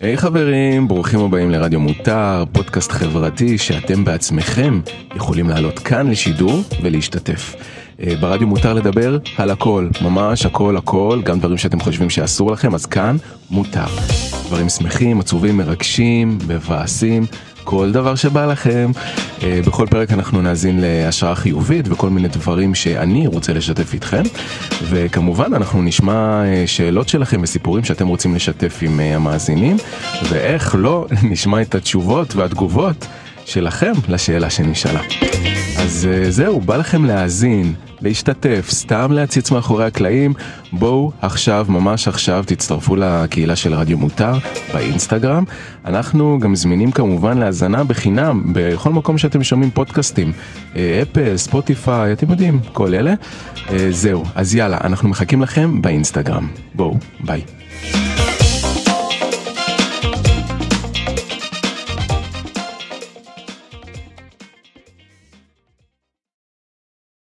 היי hey, חברים, ברוכים הבאים לרדיו מותר, פודקאסט חברתי שאתם בעצמכם יכולים לעלות כאן לשידור ולהשתתף. אה, ברדיו מותר לדבר על הכל, ממש הכל הכל, גם דברים שאתם חושבים שאסור לכם, אז כאן מותר. דברים שמחים, עצובים, מרגשים, מבאסים, כל דבר שבא לכם. אה, בכל פרק אנחנו נאזין להשראה חיובית וכל מיני דברים שאני רוצה לשתף איתכם. וכמובן אנחנו נשמע אה, שאלות שלכם וסיפורים שאתם רוצים לשתף עם המאזינים, ואיך לא, נשמע את התשובות והתגובות שלכם לשאלה שנשאלה. אז זהו, בא לכם להאזין. להשתתף, סתם להציץ מאחורי הקלעים, בואו עכשיו, ממש עכשיו, תצטרפו לקהילה של רדיו מותר באינסטגרם. אנחנו גם זמינים כמובן להאזנה בחינם בכל מקום שאתם שומעים פודקאסטים, אה, אפל, ספוטיפיי, אתם יודעים, כל אלה. אה, זהו, אז יאללה, אנחנו מחכים לכם באינסטגרם. בואו, ביי.